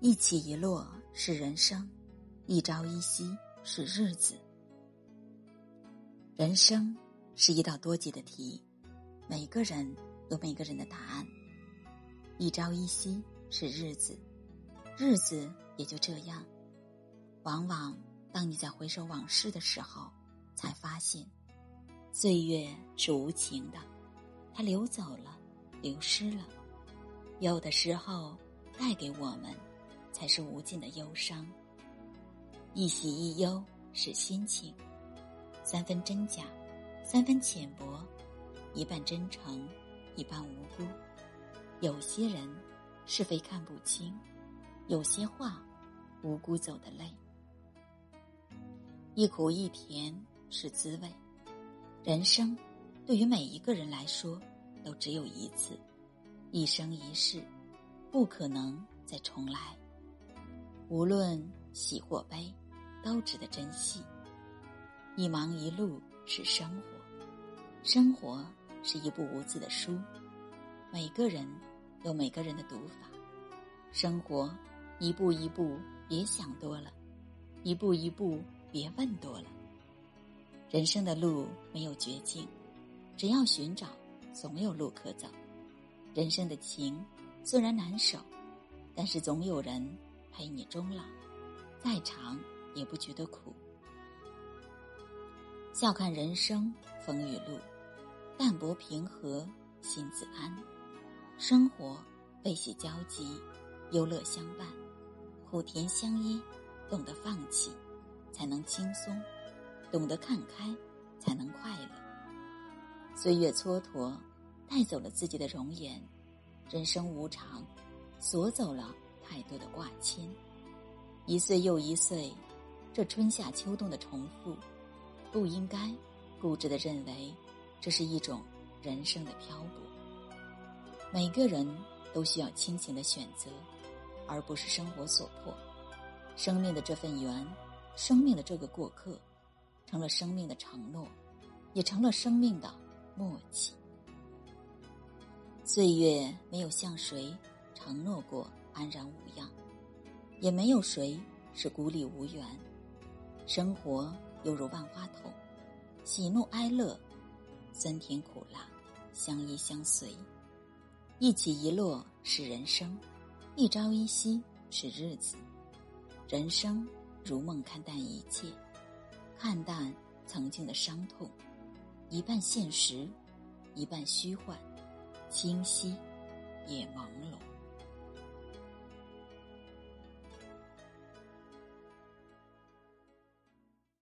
一起一落是人生，一朝一夕是日子。人生是一道多解的题，每个人有每个人的答案。一朝一夕是日子，日子也就这样。往往当你在回首往事的时候，才发现，岁月是无情的，它流走了，流失了。有的时候带给我们。才是无尽的忧伤。一喜一忧是心情，三分真假，三分浅薄，一半真诚，一半无辜。有些人是非看不清，有些话无辜走的累。一苦一甜是滋味。人生对于每一个人来说都只有一次，一生一世，不可能再重来。无论喜或悲，都值得珍惜。一忙一路是生活，生活是一部无字的书，每个人有每个人的读法。生活一步一步，别想多了；一步一步，别问多了。人生的路没有绝境，只要寻找，总有路可走。人生的情虽然难守，但是总有人。陪你终老，再长也不觉得苦。笑看人生风雨路，淡泊平和心自安。生活悲喜交集，忧乐相伴，苦甜相依。懂得放弃，才能轻松；懂得看开，才能快乐。岁月蹉跎，带走了自己的容颜。人生无常，锁走了。太多的挂牵，一岁又一岁，这春夏秋冬的重复，不应该固执的认为这是一种人生的漂泊。每个人都需要清醒的选择，而不是生活所迫。生命的这份缘，生命的这个过客，成了生命的承诺，也成了生命的默契。岁月没有向谁承诺过。安然无恙，也没有谁是孤立无援。生活犹如万花筒，喜怒哀乐，酸甜苦辣，相依相随。一起一落是人生，一朝一夕是日子。人生如梦，看淡一切，看淡曾经的伤痛，一半现实，一半虚幻，清晰也朦胧。